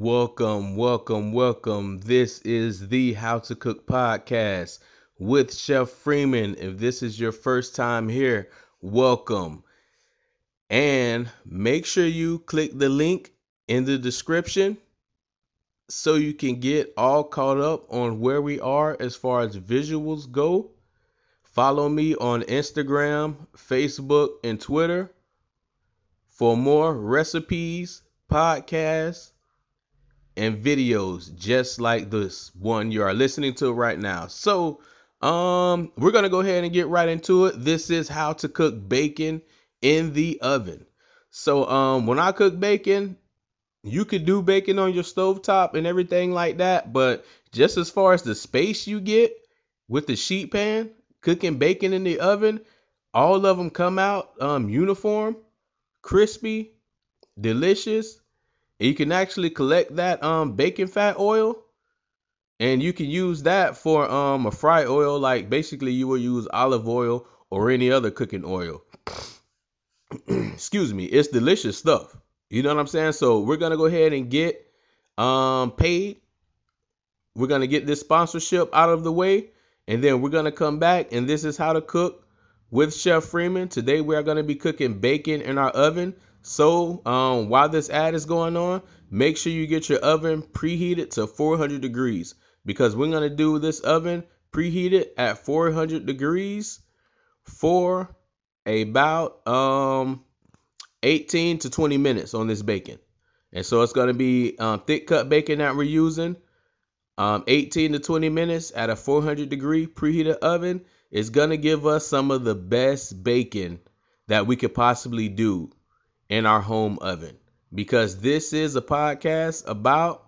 Welcome, welcome, welcome. This is the How to Cook podcast with Chef Freeman. If this is your first time here, welcome. And make sure you click the link in the description so you can get all caught up on where we are as far as visuals go. Follow me on Instagram, Facebook, and Twitter for more recipes, podcasts, and videos just like this one you are listening to right now. So, um, we're gonna go ahead and get right into it. This is how to cook bacon in the oven. So, um, when I cook bacon, you could do bacon on your stove top and everything like that, but just as far as the space you get with the sheet pan, cooking bacon in the oven, all of them come out um uniform, crispy, delicious, you can actually collect that um bacon fat oil and you can use that for um a fry oil like basically you will use olive oil or any other cooking oil. Excuse me, it's delicious stuff. You know what I'm saying? So we're gonna go ahead and get um paid. We're gonna get this sponsorship out of the way, and then we're gonna come back and this is how to cook with Chef Freeman. Today we are gonna be cooking bacon in our oven. So um, while this ad is going on, make sure you get your oven preheated to 400 degrees because we're gonna do this oven preheated at 400 degrees for about um 18 to 20 minutes on this bacon. And so it's gonna be um, thick cut bacon that we're using. Um, 18 to 20 minutes at a 400 degree preheated oven is gonna give us some of the best bacon that we could possibly do in our home oven because this is a podcast about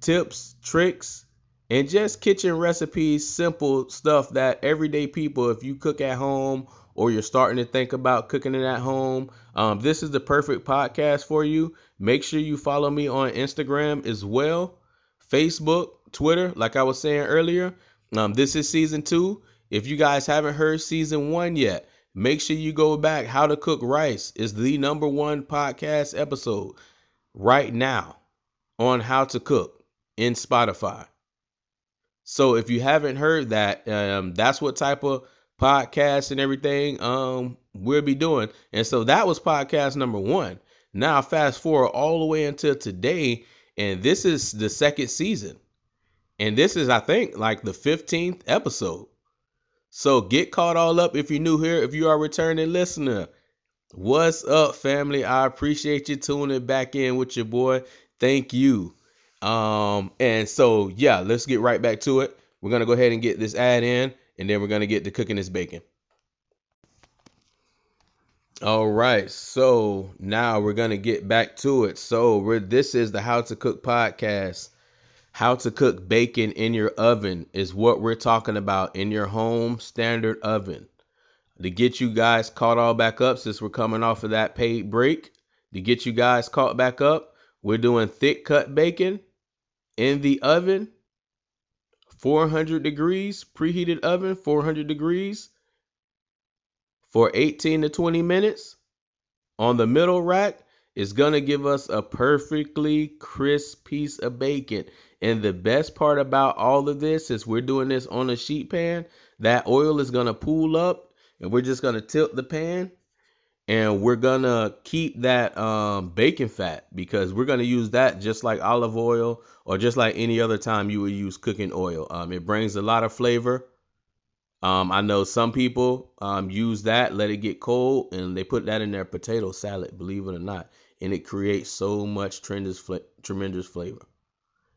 tips, tricks, and just kitchen recipes, simple stuff that everyday people, if you cook at home or you're starting to think about cooking it at home, um, this is the perfect podcast for you. Make sure you follow me on Instagram as well, Facebook, Twitter, like I was saying earlier. Um, this is season two. If you guys haven't heard season one yet, Make sure you go back. How to Cook Rice is the number one podcast episode right now on how to cook in Spotify. So if you haven't heard that, um, that's what type of podcast and everything um, we'll be doing. And so that was podcast number one. Now fast forward all the way until today, and this is the second season. And this is, I think, like the 15th episode. So get caught all up if you're new here, if you are a returning listener. What's up, family? I appreciate you tuning back in with your boy. Thank you. Um, and so yeah, let's get right back to it. We're gonna go ahead and get this ad in, and then we're gonna get to cooking this bacon. All right, so now we're gonna get back to it. So this is the How to Cook podcast. How to cook bacon in your oven is what we're talking about in your home standard oven. To get you guys caught all back up since we're coming off of that paid break, to get you guys caught back up, we're doing thick cut bacon in the oven, 400 degrees, preheated oven, 400 degrees for 18 to 20 minutes. On the middle rack going to give us a perfectly crisp piece of bacon. And the best part about all of this is we're doing this on a sheet pan. That oil is to pool up and we're just to tilt the pan and we're to keep that um, bacon fat because we're to use that just like olive oil or just like any other time you would use cooking oil. Um, it brings a lot of flavor. Um, I know some people um, use that, let it get cold, and they put that in their potato salad, believe it or not. And it creates so much tremendous, tremendous flavor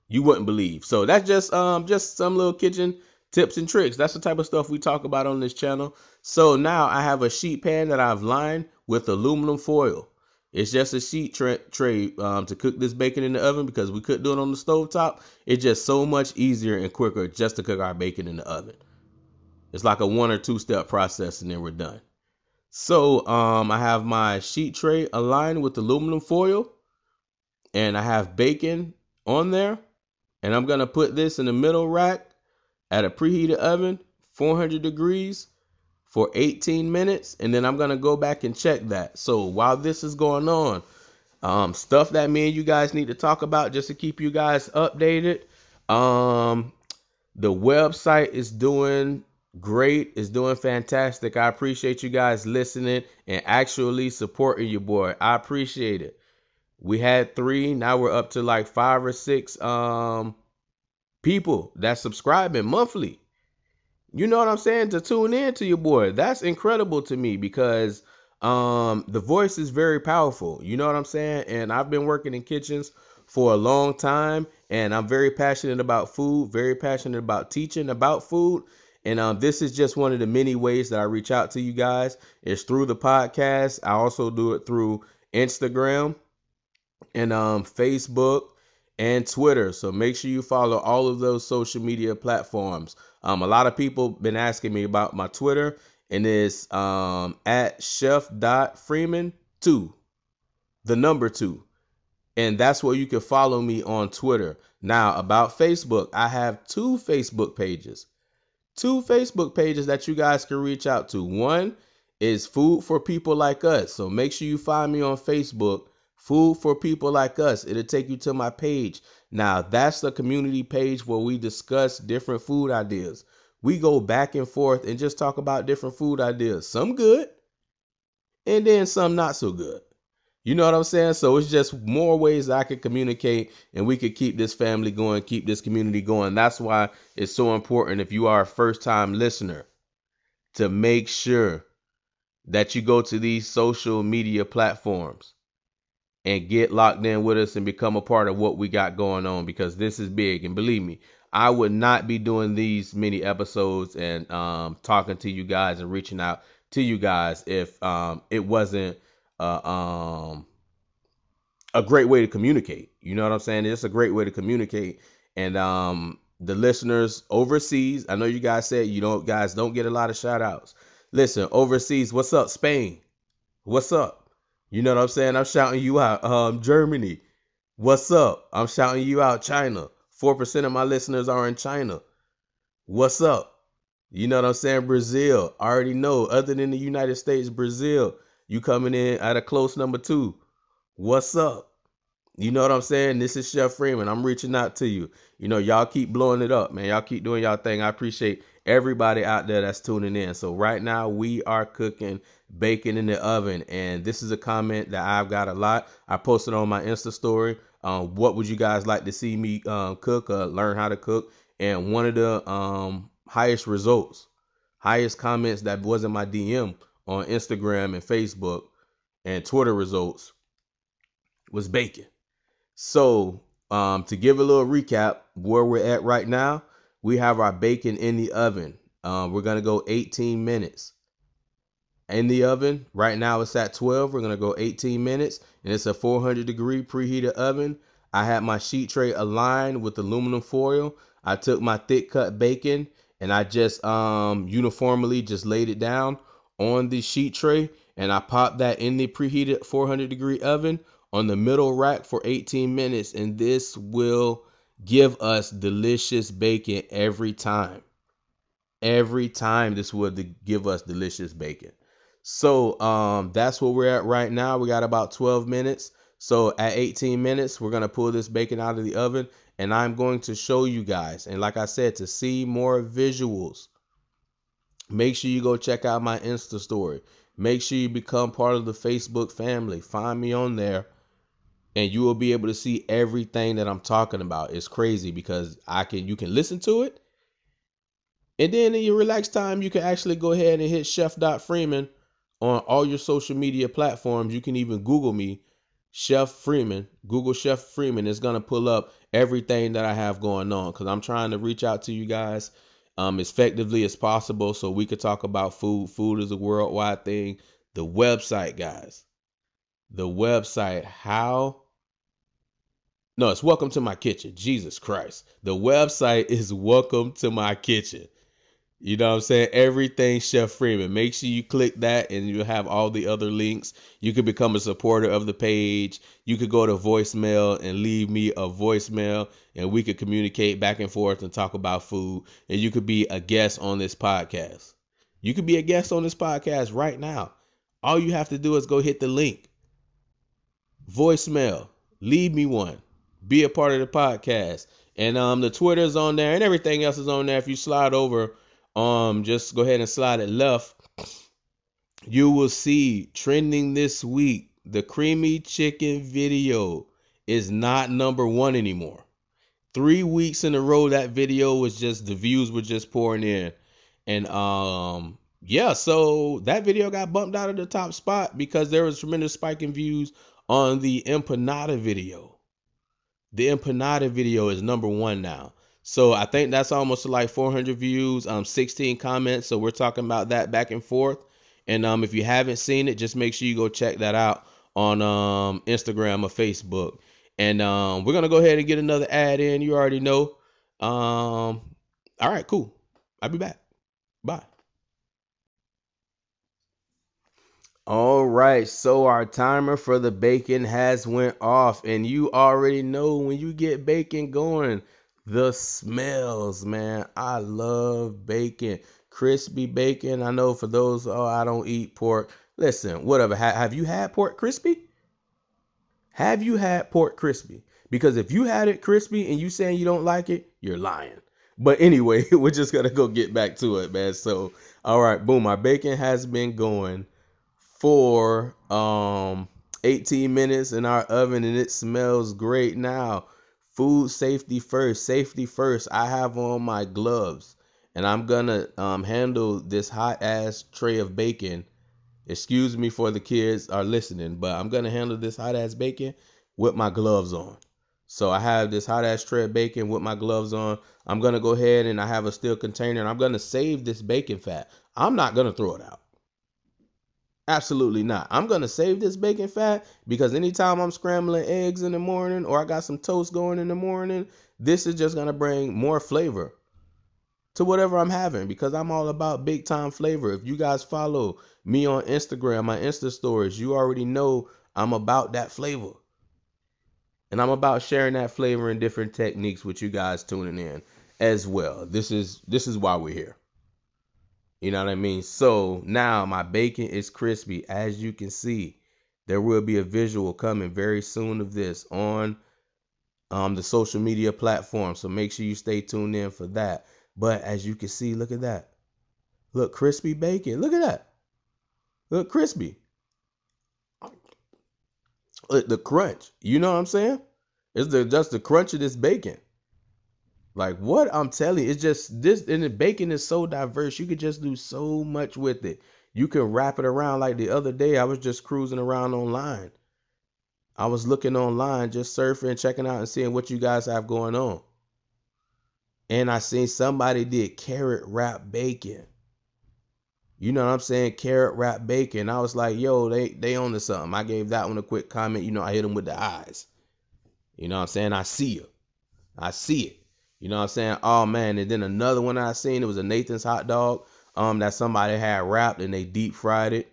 you wouldn't believe. So that's just um just some little kitchen tips and tricks. That's the type of stuff we talk about on this channel. So now I have a sheet pan that I've lined with aluminum foil. It's just a sheet tra- tray um, to cook this bacon in the oven because we could do it on the stove top. It's just so much easier and quicker just to cook our bacon in the oven. It's like a one or two step process and then we're done. So um, I have my sheet tray aligned with aluminum foil and I have bacon on there and I'm to put this in the middle rack at a preheated oven, 400 degrees for 18 minutes. And then I'm to go back and check that. So while this is going on, um, stuff that me and you guys need to talk about just to keep you guys updated. Um, the website is doing great, is doing fantastic. I appreciate you guys listening and actually supporting your boy. I appreciate it. We had three, now we're up to like five or six um people that subscribing monthly. You know what I'm saying? To tune in to your boy. That's incredible to me because um the voice is very powerful. You know what I'm saying? And I've been working in kitchens for a long time and I'm very passionate about food, very passionate about teaching about food. And um, this is just one of the many ways that I reach out to you guys. It's through the podcast. I also do it through Instagram and um, Facebook and Twitter. So make sure you follow all of those social media platforms. Um, a lot of people been asking me about my Twitter, and it's um, at chef dot freeman two, the number two, and that's where you can follow me on Twitter. Now about Facebook, I have two Facebook pages, two Facebook pages that you guys can reach out to. One is food for people like us, so make sure you find me on Facebook Food for people like us. It'll take you to my page. Now, that's the community page where we discuss different food ideas. We go back and forth and just talk about different food ideas. Some good, and then some not so good. You know what I'm saying? So it's just more ways I could communicate and we could keep this family going, keep this community going. That's why it's so important if you are a first time listener to make sure that you go to these social media platforms and get locked in with us and become a part of what we got going on because this is big. And believe me, I would not be doing these many episodes and um, talking to you guys and reaching out to you guys if um, it wasn't uh, um, a great way to communicate. You know what I'm saying? It's a great way to communicate. And um, the listeners overseas, I know you guys said you don't guys don't get a lot of shout outs. Listen, overseas, what's up, Spain? What's up? You know what I'm saying? I'm shouting you out. Um, Germany, what's up? I'm shouting you out. China, four percent of my listeners are in China. What's up? You know what I'm saying? Brazil, I already know. Other than the United States, Brazil, you coming in at a close number two. What's up? You know what I'm saying? This is Chef Freeman. I'm reaching out to you. You know, y'all keep blowing it up, man. Y'all keep doing y'all thing. I appreciate everybody out there that's tuning in. So right now we are cooking bacon in the oven. And this is a comment that I've got a lot. I posted on my Insta story. Um, what would you guys like to see me um, cook, uh, learn how to cook? And one of the um, highest results, highest comments that was in my DM on Instagram and Facebook and Twitter results was bacon. So um, to give a little recap, where we're at right now, we have our bacon in the oven. Um, we're gonna go 18 minutes in the oven. Right now it's at 12. We're gonna go 18 minutes, and it's a 400 degree preheated oven. I had my sheet tray aligned with aluminum foil. I took my thick cut bacon and I just um uniformly just laid it down on the sheet tray and I pop that in the preheated 400 degree oven on the middle rack for 18 minutes and this will give us delicious bacon every time. Every time this will give us delicious bacon. So um, that's where we're at right now. We got about 12 minutes. So at 18 minutes, we're gonna pull this bacon out of the oven, and I'm going to show you guys. And like I said, to see more visuals, make sure you go check out my Insta story. Make sure you become part of the Facebook family. Find me on there, and you will be able to see everything that I'm talking about. It's crazy because I can you can listen to it, and then in your relaxed time, you can actually go ahead and hit Chef Freeman on all your social media platforms. You can even Google me, Chef Freeman. Google Chef Freeman. It's gonna pull up everything that I have going on because I'm trying to reach out to you guys um, effectively as possible so we could talk about food. Food is a worldwide thing. The website, guys. The website. How? No, it's welcome to my kitchen. Jesus Christ. The website is welcome to my kitchen. You know what I'm saying? Everything Chef Freeman. Make sure you click that and you'll have all the other links. You can become a supporter of the page. You could go to voicemail and leave me a voicemail and we could communicate back and forth and talk about food. And you could be a guest on this podcast. You could be a guest on this podcast right now. All you have to do is go hit the link. voicemail. Leave me one. Be a part of the podcast. And um the Twitter's on there and everything else is on there. If you slide over, um just go ahead and slide it left. You will see trending this week the creamy chicken video is not number one anymore. Three weeks in a row, that video was just the views were just pouring in, and um, yeah, so that video got bumped out of the top spot because there was tremendous spike in views on the empanada video. The empanada video is number one now. So I think that's almost like 400 views, um, 16 comments. So we're talking about that back and forth. And um, if you haven't seen it, just make sure you go check that out on um, Instagram or Facebook. And um, we're gonna go ahead and get another ad in. You already know. Um, all right, cool. I'll be back. Bye. All right, so our timer for the bacon has went off, and you already know when you get bacon going, the smells, man. I love bacon, crispy bacon. I know for those, oh, I don't eat pork. Listen, whatever. Ha- have you had pork crispy? Have you had pork crispy? Because if you had it crispy and you saying you don't like it, you're lying. But anyway, we're just gonna go get back to it, man. So, all right, boom. My bacon has been going for um 18 minutes in our oven, and it smells great now. Food safety first, safety first. I have on my gloves, and I'm gonna um, handle this hot ass tray of bacon Excuse me for the kids are listening, but I'm gonna handle this hot ass bacon with my gloves on. So I have this hot ass tray of bacon with my gloves on. I'm gonna go ahead and I have a steel container and I'm gonna save this bacon fat. I'm not gonna throw it out. Absolutely not. I'm gonna save this bacon fat because anytime I'm scrambling eggs in the morning or I got some toast going in the morning, this is just gonna bring more flavor to whatever I'm having because I'm all about big time flavor. If you guys follow me on Instagram, my Insta stories, you already know I'm about that flavor. And I'm about sharing that flavor and different techniques with you guys tuning in as well. This is this is why we're here. You know what I mean? So now my bacon is crispy. As you can see, there will be a visual coming very soon of this on um, the social media platform. So make sure you stay tuned in for that. But as you can see, look at that. Look, crispy bacon. Look at that. Look crispy. The crunch. You know what I'm saying? It's the just the crunch of this bacon. Like what I'm telling you, it's just this and the bacon is so diverse. You could just do so much with it. You can wrap it around like the other day. I was just cruising around online. I was looking online, just surfing, checking out and seeing what you guys have going on. And I seen somebody did carrot wrap bacon. You know what I'm saying? Carrot wrap bacon. I was like, yo, they they own to something. I gave that one a quick comment. You know, I hit them with the eyes. You know what I'm saying? I see you. I see it. You know what I'm saying? Oh man. And then another one I seen, it was a Nathan's hot dog. Um, that somebody had wrapped and they deep fried it.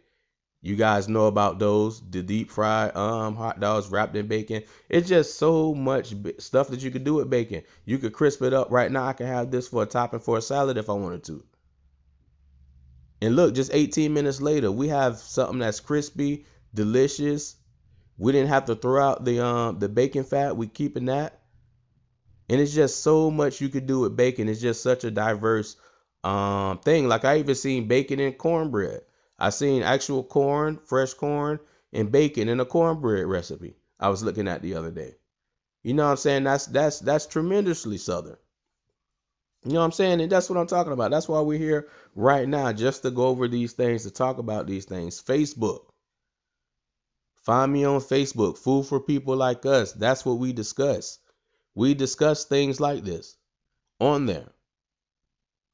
You guys know about those, the deep fried um hot dogs wrapped in bacon. It's just so much stuff that you could do with bacon. You could crisp it up right now. I can have this for a topping for a salad if I wanted to. And look, just 18 minutes later, we have something that's crispy, delicious. We didn't have to throw out the um the bacon fat. We keeping that. And it's just so much you could do with bacon. It's just such a diverse um thing. Like I even seen bacon and cornbread. I seen actual corn, fresh corn, and bacon in a cornbread recipe. I was looking at the other day. You know what I'm saying? That's that's that's tremendously southern. You know what I'm saying? And that's what I'm talking about. That's why we're here right now, just to go over these things, to talk about these things. Facebook. Find me on Facebook, Food for People Like Us. That's what we discuss. We discuss things like this on there.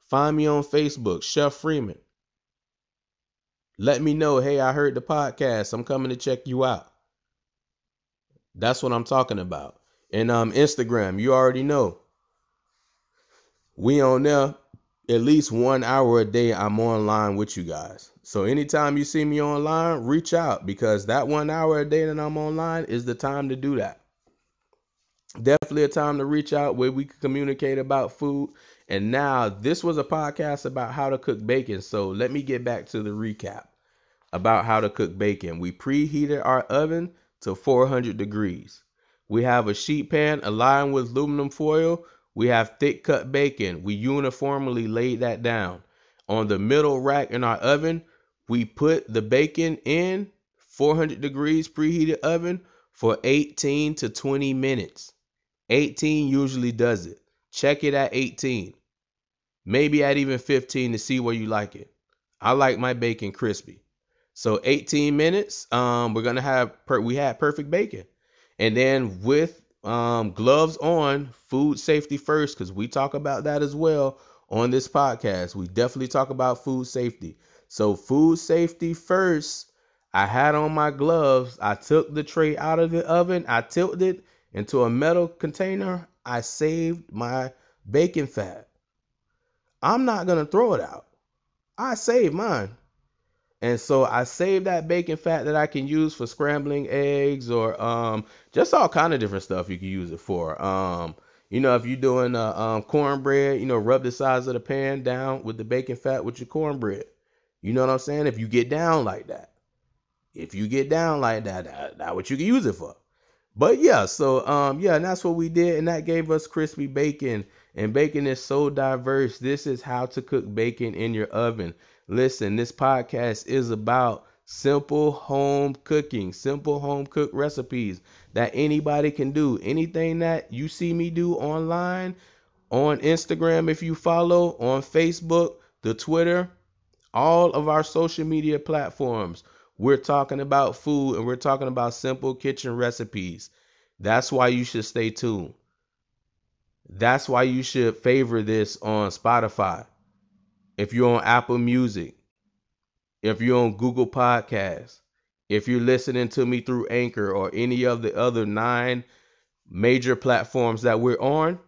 Find me on Facebook, Chef Freeman. Let me know, hey, I heard the podcast. I'm coming to check you out. That's what I'm talking about. And um, Instagram, you already know we on there at least one hour a day i'm online with you guys so anytime you see me online reach out because that one hour a day that i'm online is the time to do that definitely a time to reach out where we can communicate about food and now this was a podcast about how to cook bacon so let me get back to the recap about how to cook bacon we preheated our oven to 400 degrees. We have a sheet pan aligned with aluminum foil. We have thick cut bacon. We uniformly laid that down. On the middle rack in our oven, we put the bacon in 400 degrees preheated oven for 18 to 20 minutes. 18 usually does it. Check it at 18. Maybe at even 15 to see where you like it. I like my bacon crispy. So 18 minutes, um, we're gonna have per- we had perfect bacon, and then with um, gloves on, food safety first, because we talk about that as well on this podcast. We definitely talk about food safety. So food safety first. I had on my gloves. I took the tray out of the oven. I tilted it into a metal container. I saved my bacon fat. I'm not gonna throw it out. I saved mine. And so I save that bacon fat that I can use for scrambling eggs or um, just all kind of different stuff you can use it for. Um, you know, if you're doing uh, um, cornbread, you know, rub the sides of the pan down with the bacon fat with your cornbread. You know what I'm saying? If you get down like that, if you get down like that, that, that what you can use it for. But yeah, so um, yeah, and that's what we did, and that gave us crispy bacon. And bacon is so diverse. This is how to cook bacon in your oven. Listen, this podcast is about simple home cooking, simple home cook recipes that anybody can do. Anything that you see me do online, on Instagram, if you follow, on Facebook, the Twitter, all of our social media platforms, we're talking about food and we're talking about simple kitchen recipes. That's why you should stay tuned. That's why you should favor this on Spotify if you're on Apple Music, if you're on Google Podcasts, if you're listening to me through Anchor or any of the other nine major platforms that we're on,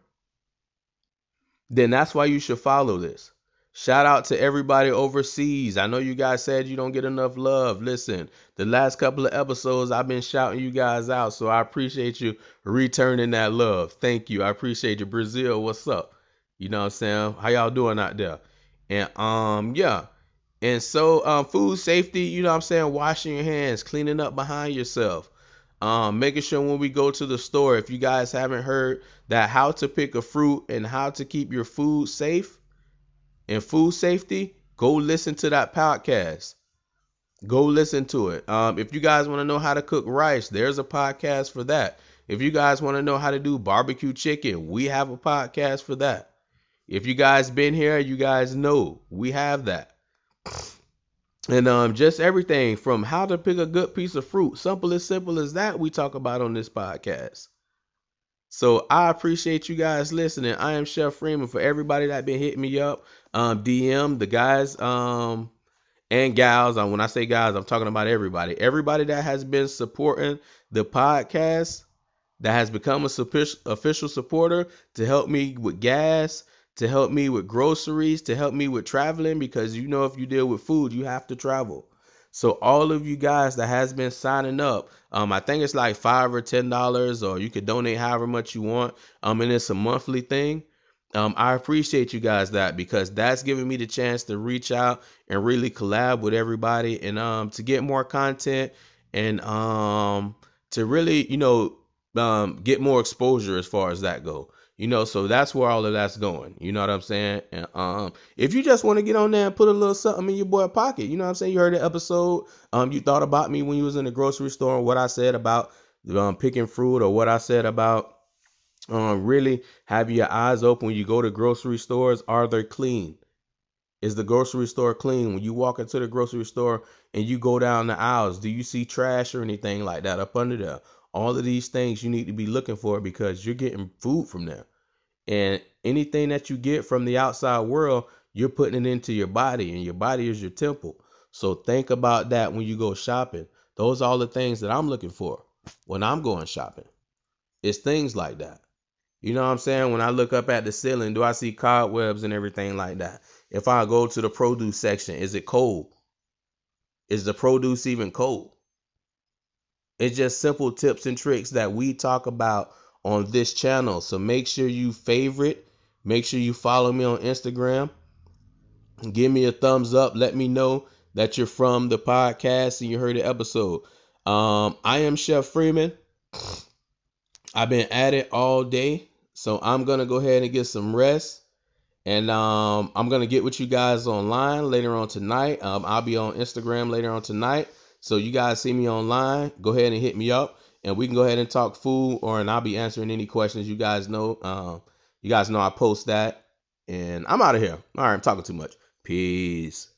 then that's why you should follow this. Shout out to everybody overseas. I know you guys said you don't get enough love. Listen, the last couple of episodes I've been shouting you guys out, so I appreciate you returning that love. Thank you. I appreciate you. Brazil, what's up? You know what I'm saying? How y'all doing out there? And um, yeah. And so um, food safety, you know what I'm saying, washing your hands, cleaning up behind yourself. Um, making sure when we go to the store, if you guys haven't heard that how to pick a fruit and how to keep your food safe and food safety, go listen to that podcast. Go listen to it. Um, if you guys want to know how to cook rice, there's a podcast for that. If you guys want to know how to do barbecue chicken, we have a podcast for that. If you guys been here, you guys know we have that. And um, just everything from how to pick a good piece of fruit, simple as simple as that, we talk about on this podcast. So I appreciate you guys listening. I am Chef Freeman for everybody that been hitting me up, um, DM the guys, um, and gals. Um, when I say guys, I'm talking about everybody. Everybody that has been supporting the podcast, that has become a official supporter to help me with gas, to help me with groceries, to help me with traveling because you know if you deal with food, you have to travel. So all of you guys that has been signing up, um, I think it's like five or ten dollars, or you could donate however much you want. Um, and it's a monthly thing. Um, I appreciate you guys that because that's giving me the chance to reach out and really collab with everybody and um to get more content and um to really you know um get more exposure as far as that go. You know, so that's where all of that's going. You know what I'm saying? And um, if you just want to get on there and put a little something in your boy pocket, you know what I'm saying? You heard the episode. Um, you thought about me when you was in the grocery store and what I said about um picking fruit or what I said about um really have your eyes open when you go to grocery stores. Are they clean? Is the grocery store clean? When you walk into the grocery store and you go down the aisles, do you see trash or anything like that up under there? All of these things you need to be looking for because you're getting food from there. And anything that you get from the outside world, you're putting it into your body, and your body is your temple. So think about that when you go shopping. Those are all the things that I'm looking for when I'm going shopping. It's things like that. You know what I'm saying? When I look up at the ceiling, do I see cobwebs and everything like that? If I go to the produce section, is it cold? Is the produce even cold? It's just simple tips and tricks that we talk about on this channel. So make sure you favorite, make sure you follow me on Instagram. Give me a thumbs up. Let me know that you're from the podcast and you heard the episode. Um, I am Chef Freeman. I've been at it all day, so I'm gonna go ahead and get some rest. And um, I'm gonna get with you guys online later on tonight. Um, I'll be on Instagram later on tonight. So you guys see me online, go ahead and hit me up, and we can go ahead and talk food, or and I'll be answering any questions you guys know. Um, you guys know I post that, and I'm out of here. All right, I'm talking too much. Peace.